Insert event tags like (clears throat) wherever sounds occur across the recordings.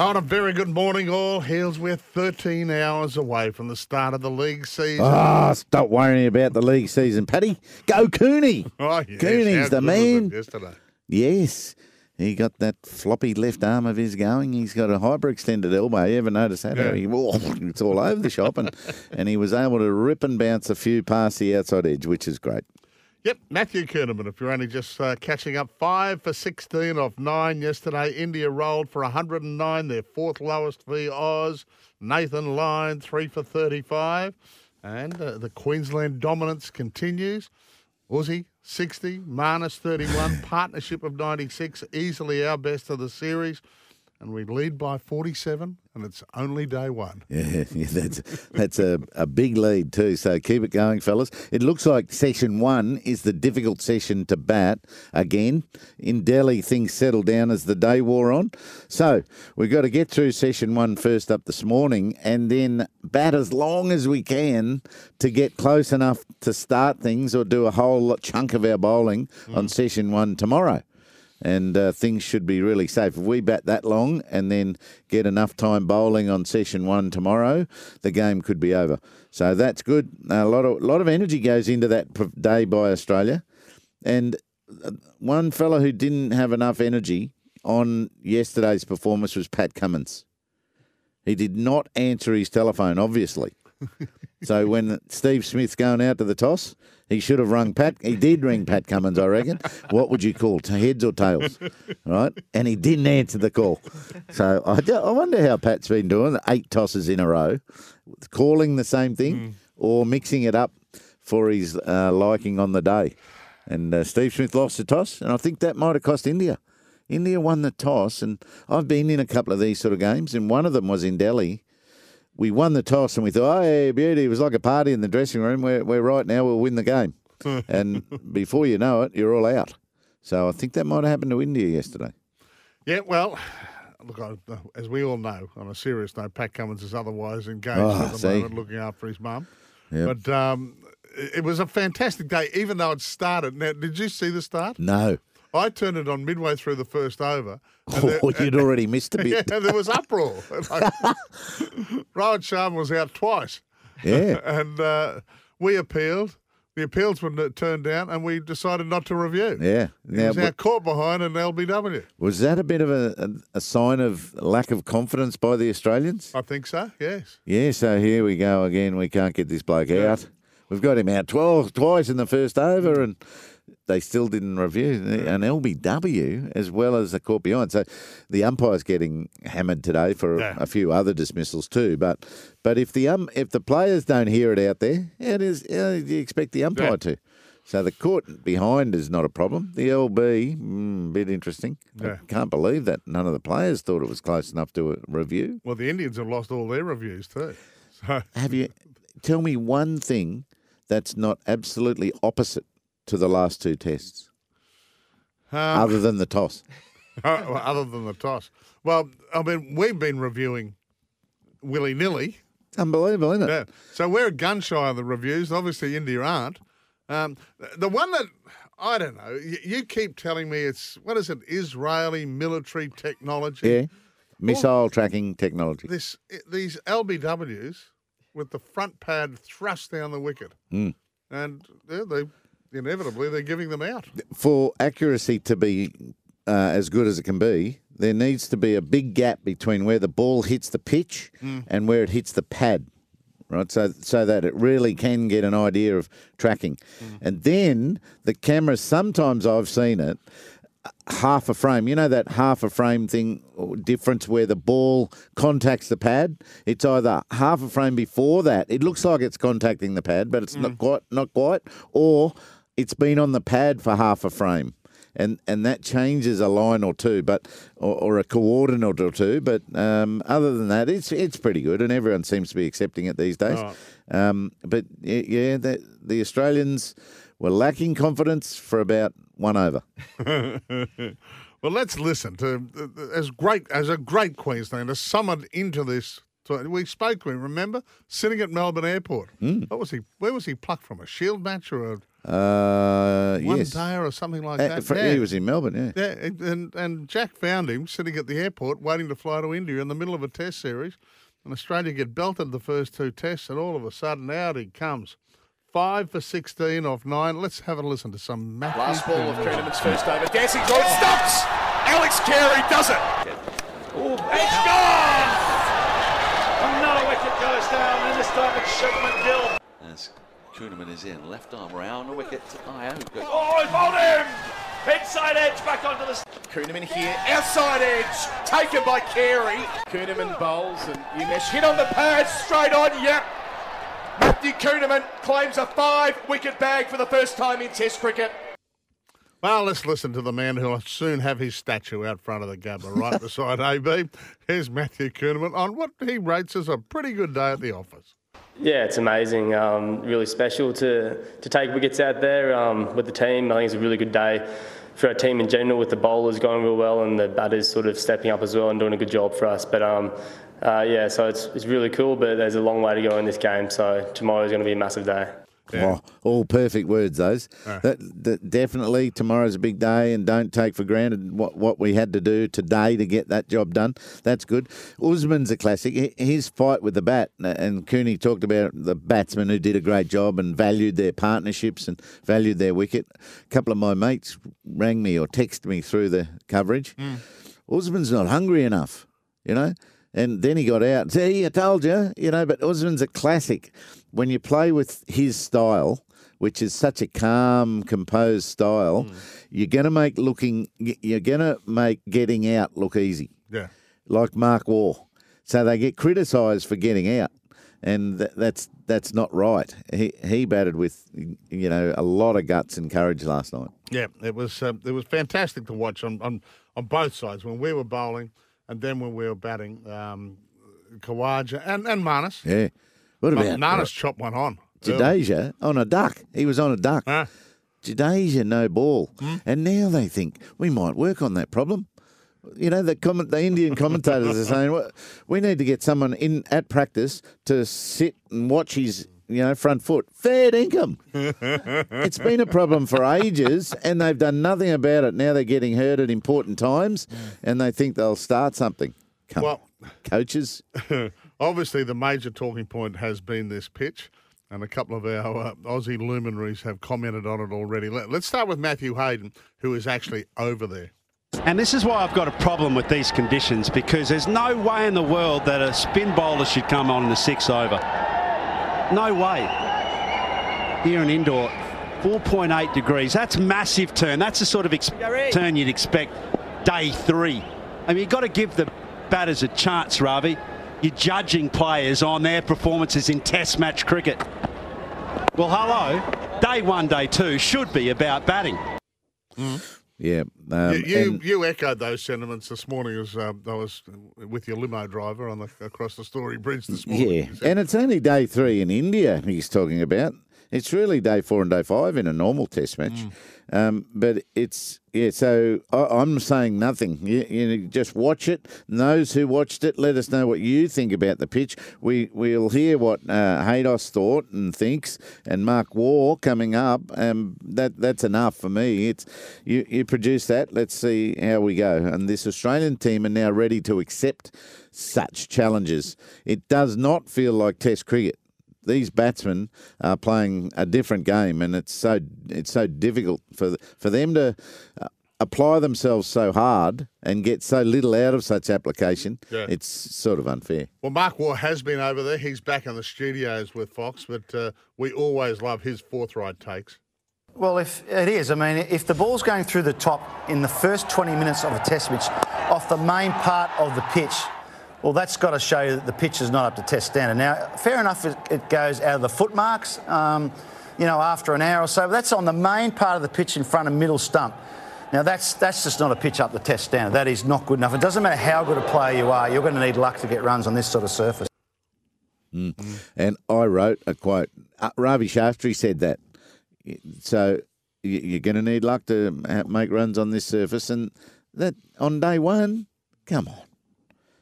On a very good morning, all. Heals, we're 13 hours away from the start of the league season. Ah, stop worrying about the league season, Paddy. Go Cooney. (laughs) Oh, yes. Cooney's How the man. Yesterday. Yes. He got that floppy left arm of his going. He's got a hyperextended elbow. You ever notice that? Yeah. He, oh, it's all over the shop. And, (laughs) and he was able to rip and bounce a few past the outside edge, which is great. Yep, Matthew Kuhnemann, if you're only just uh, catching up, five for 16 off nine yesterday. India rolled for 109, their fourth lowest v Oz. Nathan Lyon, three for 35. And uh, the Queensland dominance continues. Aussie, 60, Marnus, 31, (laughs) partnership of 96, easily our best of the series. And we lead by 47, and it's only day one. (laughs) Yeah, yeah that's that's a, a big lead too. So keep it going, fellas. It looks like session one is the difficult session to bat again. In Delhi, things settled down as the day wore on. So we've got to get through session one first up this morning, and then bat as long as we can to get close enough to start things or do a whole chunk of our bowling on mm. session one tomorrow and uh, things should be really safe. If we bat that long and then get enough time bowling on session one tomorrow, the game could be over. So that's good. A lot of lot of energy goes into that day by Australia, and uh, one fellow who didn't have enough energy on yesterday's performance was Pat Cummins. He did not answer his telephone, obviously. (laughs) So when Steve Smith's going out to the toss, he should have rung Pat. He did ring Pat Cummins, I reckon. What would you call heads or tails, right? And he didn't answer the call. So I, do- I wonder how Pat's been doing. Eight tosses in a row, calling the same thing or mixing it up for his uh, liking on the day. And uh, Steve Smith lost the toss, and I think that might have cost India. India won the toss, and I've been in a couple of these sort of games, and one of them was in Delhi we won the toss and we thought, oh, hey, beauty, it was like a party in the dressing room. We're, we're right now, we'll win the game. (laughs) and before you know it, you're all out. So I think that might have happened to India yesterday. Yeah, well, look, I, as we all know, on a serious note, Pat Cummins is otherwise engaged Oh, at the see. moment looking after his mum. Yep. But um, it it was a fantastic day, even though it started. Now, did you see the start? No. I turned it on midway through the first over. and (laughs) there- Oh, you'd already missed a (laughs) yeah, bit. there was uproar. (laughs) Like, Rohit Sharma was out twice. Yeah. and uh, we appealed. The appeals were turned down, and we decided not to review. Yeah. It Now, was our caught behind an LBW. was that a bit of a, a, a sign of lack of confidence by the Australians? I think so, yes. Yeah, so here we go again. We can't get this bloke out. We've got him out 12, twice in the first over, and they still didn't review an LBW as well as the court behind. So the umpire's getting hammered today for Yeah. a few other dismissals too. But but if the um if the players don't hear it out there, it is uh, you expect the umpire Yeah. to. So the court behind is not a problem. The LB, mm, bit interesting. Yeah. I can't believe that none of the players thought it was close enough to a review. Well, the Indians have lost all their reviews too. (laughs) So Have you tell me one thing that's not absolutely opposite to the last two tests, um, other than the toss? (laughs) other than the toss, well, I mean, we've been reviewing willy nilly. It's unbelievable, isn't it? Yeah. So we're gun shy of the reviews. Obviously, India aren't. Um, the one that I don't know. You, keep telling me it's what is it? Israeli military technology. Yeah. Missile tracking technology. This these LBWs with the front pad thrust down the wicket, Hmm. and yeah, they inevitably they're giving them out. For accuracy to be uh, as good as it can be, there needs to be a big gap between where the ball hits the pitch hmm. and where it hits the pad. Right, so so that it really can get an idea of tracking, hmm. and then the cameras. Sometimes I've seen it, uh, half a frame. You know that half a frame thing difference where the ball contacts the pad. It's either half a frame before that. It looks like it's contacting the pad, but it's not hmm. quite not quite, or it's been on the pad for half a frame. and and that changes a line or two, but or, or a coordinate or two. But um, other than that, it's it's pretty good, and everyone seems to be accepting it these days. Um, but yeah, the, the Australians were lacking confidence for about one over. (laughs) Well, let's listen to uh, as great as a great Queenslander summoned into this. So we spoke to him. Remember, sitting at Melbourne Airport. Hmm. What was he? Where was he plucked from? A Shield match or a Uh, one yes, day or something like Uh, that? fr- he was in Melbourne. Yeah. Yeah, and and Jack found him sitting at the airport waiting to fly to India in the middle of a test series. And Australia get belted the first two tests, and all of a sudden out he comes. Five for 16 off nine. Let's have a listen to some Matthew. Last ball of Kuhnemann. First over. Dancing draw. It stops. Alex Carey does it. Oh, it's gone. Another wicket goes down, and this time it's Shubman Gill. As Kuhnemann is in, left arm round the wicket to Iyer. Good. Oh, he's bowled him! Inside edge back onto the. Kuhnemann here, outside edge, taken by Carey. Kuhnemann bowls and Umesh hit on the pad, straight on, yep. Matthew Kuhnemann claims a five-wicket bag for the first time in Test cricket. Well, let's listen to the man who will soon have his statue out front of the Gabba, right (laughs) beside AB. Here's Matthew Kuhnemann on what he rates as a pretty good day at the office. Yeah, it's amazing. Um, really special to, to take wickets out there um, with the team. I think it's a really good day for our team in general, with the bowlers going real well and the batters sort of stepping up as well and doing a good job for us. But um, uh, yeah, so it's, it's really cool, but there's a long way to go in this game. So tomorrow is going to be a massive day. Oh, all perfect words, those. That, that definitely tomorrow's a big day, and don't take for granted what, what we had to do today to get that job done. That's good. Usman's a classic. His fight with the bat, uh, and Cooney talked about the batsmen who did a great job and valued their partnerships and valued their wicket. A couple of my mates rang me or texted me through the coverage. Mm. Usman's not hungry enough, you know. And then he got out. See, I told you, you know. But Usman's a classic. When you play with his style, which is such a calm, composed style, you're gonna make looking, you're gonna make getting out look easy, Yeah. like Mark Waugh. So they get criticised for getting out, and th- that's that's not right. He he batted with, you know, a lot of guts and courage last night. Yeah, it was um, it was fantastic to watch on, on, on both sides when we were bowling and then when we were batting. Um, Khawaja and, and Marnus. Yeah. What about Marnus chopped one on. Jadeja on a duck? He was on a duck. Huh? Jadeja no ball, Hmm? and now they think we might work on that problem. You know, the comment, the Indian commentators are saying well, we need to get someone in at practice to sit and watch his, you know, front foot. Fair income. (laughs) it's been a problem for ages, and they've done nothing about it. Now they're getting hurt at important times, and they think they'll start something. Come Well- on, coaches. (laughs) Obviously, the major talking point has been this pitch, and a couple of our uh, Aussie luminaries have commented on it already. Let, let's start with Matthew Hayden, who is actually over there. And this is why I've got a problem with these conditions because there's no way in the world that a spin bowler should come on in the sixth over. No way. Here in Indore, 4.8 degrees. That's massive turn. That's the sort of ex- turn you'd expect day three. I mean, you've got to give the batters a chance, Ravi. You're judging players on their performances in Test match cricket. Well, hello. Day one, day two should be about batting. Hmm. Yeah, um, you, you, you echoed those sentiments this morning as um, I was with your limo driver on the across the Story Bridge this morning. Yeah, and it's only day three in India he's talking about. It's really day four and day five in a normal test match. Um, but it's, yeah, so I, I'm saying nothing. You, you just watch it. And those who watched it, let us know what you think about the pitch. We, we'll hear what uh, Haydos thought and thinks, and Mark Waugh coming up. Um, that That's enough for me. It's you, you produce that. Let's see how we go. And this Australian team are now ready to accept such challenges. It does not feel like Test cricket these batsmen are playing a different game, and it's so it's so difficult for for them to uh, apply themselves so hard and get so little out of such application. Yeah. It's sort of unfair. Well, Mark Waugh has been over there. He's back in the studios with Fox, but uh, we always love his forthright takes. Well, if it is, I mean, if the ball's going through the top in the first 20 minutes of a test match off the main part of the pitch, well, that's got to show that the pitch is not up to test standard. Now, fair enough, it, goes out of the foot marks, um, you know, after an hour or so. But that's on the main part of the pitch in front of middle stump. Now that's that's just not a pitch up the test standard. That is not good enough. It doesn't matter how good a player you are, you're going to need luck to get runs on this sort of surface. Mm. And I wrote a quote. Uh, Ravi Shastri said that. So you're going to need luck to make runs on this surface, and that on day one, come on.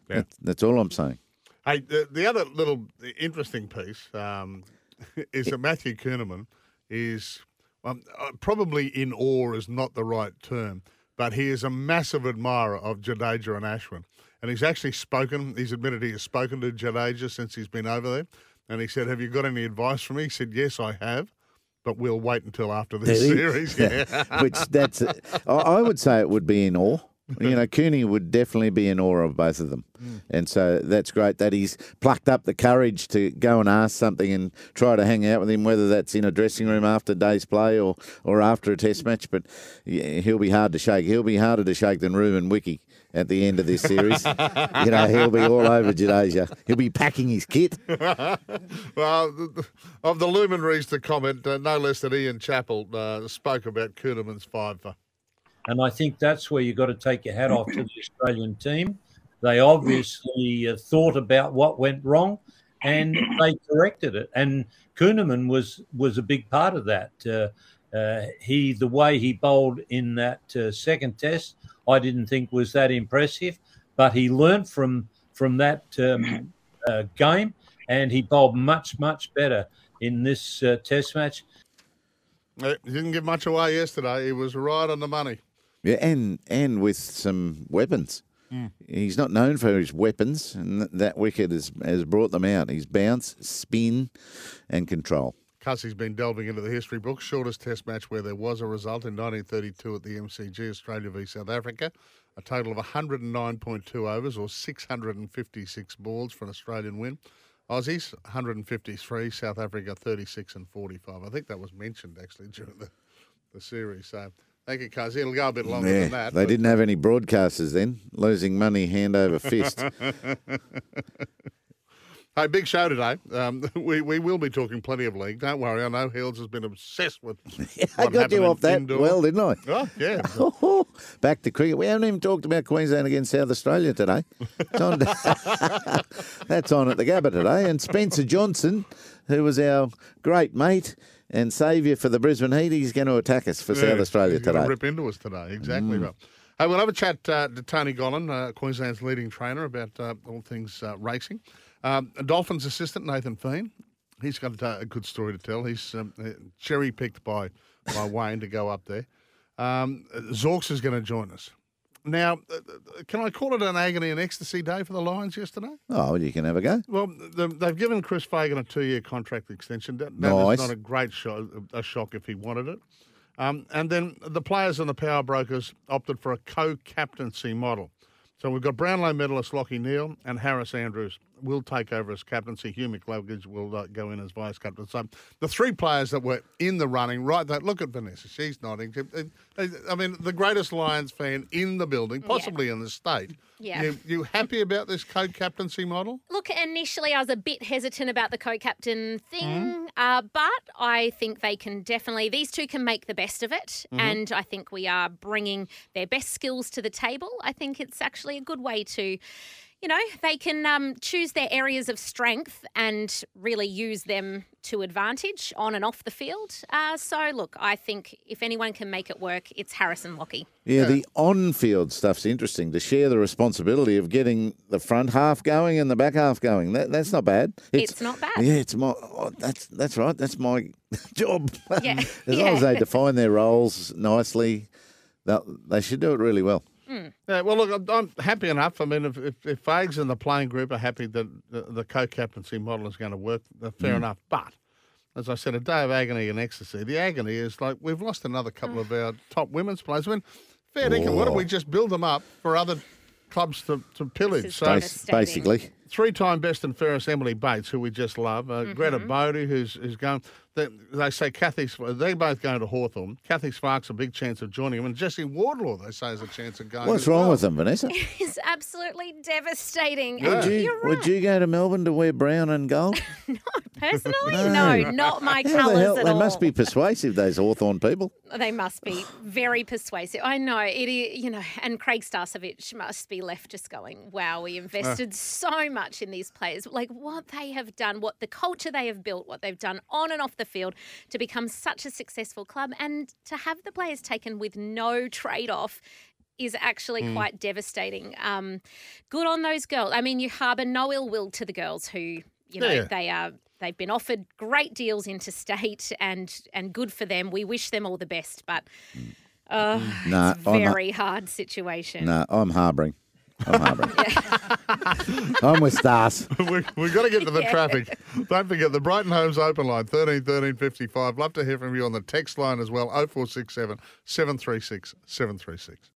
Yeah. That's, that's all I'm saying. Hey, the, the other little interesting piece um, (laughs) is that Matthew Kuhnemann is um, uh, probably in awe is not the right term, but he is a massive admirer of Jadeja and Ashwin. And he's actually spoken, he's admitted he has spoken to Jadeja since he's been over there. And he said, Have you got any advice for me? He said, Yes, I have. But we'll wait until after this series. Yeah. (laughs) (laughs) Which that's, I I would say it would be in awe. (laughs) You know, Cooney would definitely be in awe of both of them. And so that's great that he's plucked up the courage to go and ask something and try to hang out with him, whether that's in a dressing room after day's play or, or after a test match. But yeah, he'll be hard to shake. He'll be harder to shake than Ruben Wiki at the end of this series. (laughs) you know, he'll be all over Jadeja. He'll be packing his kit. (laughs) well, of the luminaries to comment, uh, no less than Ian Chappell uh, spoke about Kuhnemann's five for. And I think that's where you've got to take your hat off to the (clears throat) Australian team. They obviously uh, thought about what went wrong and (clears throat) they corrected it. And Kuhnemann was, was a big part of that. Uh, uh, he, the way he bowled in that uh, second test, I didn't think was that impressive, but he learnt from from that um, (clears throat) uh, game and he bowled much, much better in this uh, test match. He didn't give much away yesterday. He was right on the money. Yeah, and and with some weapons. Mm. He's not known for his weapons, and th- that wicket has, has brought them out. His bounce, spin, and control. Cussie's been delving into the history books. Shortest test match where there was a result in 1932 at the MCG, Australia v South Africa. A total of 109.2 overs or 656 balls for an Australian win. Aussies 153, South Africa 36 and 45. I think that was mentioned actually (laughs) during the, the series. So thank you, Cuzzy. It'll go a bit longer Yeah, than that. they but- didn't have any broadcasters then, losing money hand over fist. (laughs) Hey, big show today. Um, (laughs) we, we will be talking plenty of league. Don't worry. I know Hills has been obsessed with. (laughs) I got you off that indoor. well, didn't I? Oh, yeah. Back to cricket. We haven't even talked about Queensland against South Australia today. On, that's on at the Gabba today. And Spencer Johnson, who was our great mate and saviour for the Brisbane Heat, he's going to attack us for Yeah, South Australia he's today. Rip into us today. Exactly Mm. Hey, we'll have a chat uh, to Tony Gollan, uh, Queensland's leading trainer, about uh, all things uh, racing. Um, Dolphins assistant Nathan Fien, he's got a, a good story to tell. He's um, uh, cherry picked by by Wayne to go up there. Um, Zorks is going to join us. Now, uh, uh, can I call it an agony and ecstasy day for the Lions yesterday? Oh, well, you can have a go. Well, the, they've given Chris Fagan a two-year contract extension. That, that is Nice. not a great shock, a shock if he wanted it. Um, and then the players and the power brokers opted for a co-captaincy model. So we've got Brownlow medalist Lachie Neale and Harris Andrews will take over as captaincy. Hugh McLeod will uh, go in as vice captain. So the three players that were in the running, right? That look at Vanessa, she's nodding. I mean, the greatest Lions fan in the building, possibly in the state. Yeah. You, you happy about this co-captaincy model? Look, initially I was a bit hesitant about the co-captain thing, Mm-hmm. uh, but I think they can definitely. These two can make the best of it, Mhm. and I think we are bringing their best skills to the table. I think it's actually a good way to. You know, they can um, choose their areas of strength and really use them to advantage on and off the field. Uh, so, look, I think if anyone can make it work, it's Harrison Lockie. Yeah, the on-field stuff's interesting to share the responsibility of getting the front half going and the back half going. That, that's not bad. It's not bad. Yeah, it's my. Oh, that's that's right. That's my (laughs) job. Yeah. (laughs) as long as they define their roles nicely, they they should do it really well. Yeah, well, look, I'm, I'm happy enough. I mean, if, if, if Fags and the playing group are happy that the, the co-captaincy model is going to work, fair Mm. enough. But as I said, a day of agony and ecstasy. The agony is like we've lost another couple of our (sighs) top women's players. I mean, fair dinkum, why don't we just build them up for other clubs to, to pillage? So basically, three-time best and fairest Emily Bates, who we just love, uh, Greta Mm-hmm. Bodey, who's who's going. They, they say Kathy, they're both going to Hawthorn. Kathy Sparks a big chance of joining them, and Jesse Wardlaw they say has a chance of going. What's wrong well. with them, Vanessa? (laughs) It's absolutely devastating. Yeah. Would you You're right. would you go to Melbourne to wear brown and gold? (laughs) Personally, No. no, not my How the colours at They all. must be persuasive, those Hawthorn people. They must be very persuasive. I know it. i- You know, and Craig Starcevich must be left just going, "Wow, we invested so much in these players. Like what they have done, what the culture they have built, what they've done on and off the field to become such a successful club, and to have the players taken with no trade-off." Is actually Mm. quite devastating. Um, good on those girls. I mean, you harbour no ill will to the girls who, you know, Yeah. they are they've been offered great deals interstate and and good for them. We wish them all the best, but uh, Nah, it's a I'm a- very hard situation. No, I'm harbouring. I'm harbouring. (laughs) (laughs) I'm with Stars. (laughs) we, we've got to get to the Yeah. traffic. Don't forget the Brighton Homes open line, 13 13 55. Love to hear from you on the text line as well, 0467 736 736.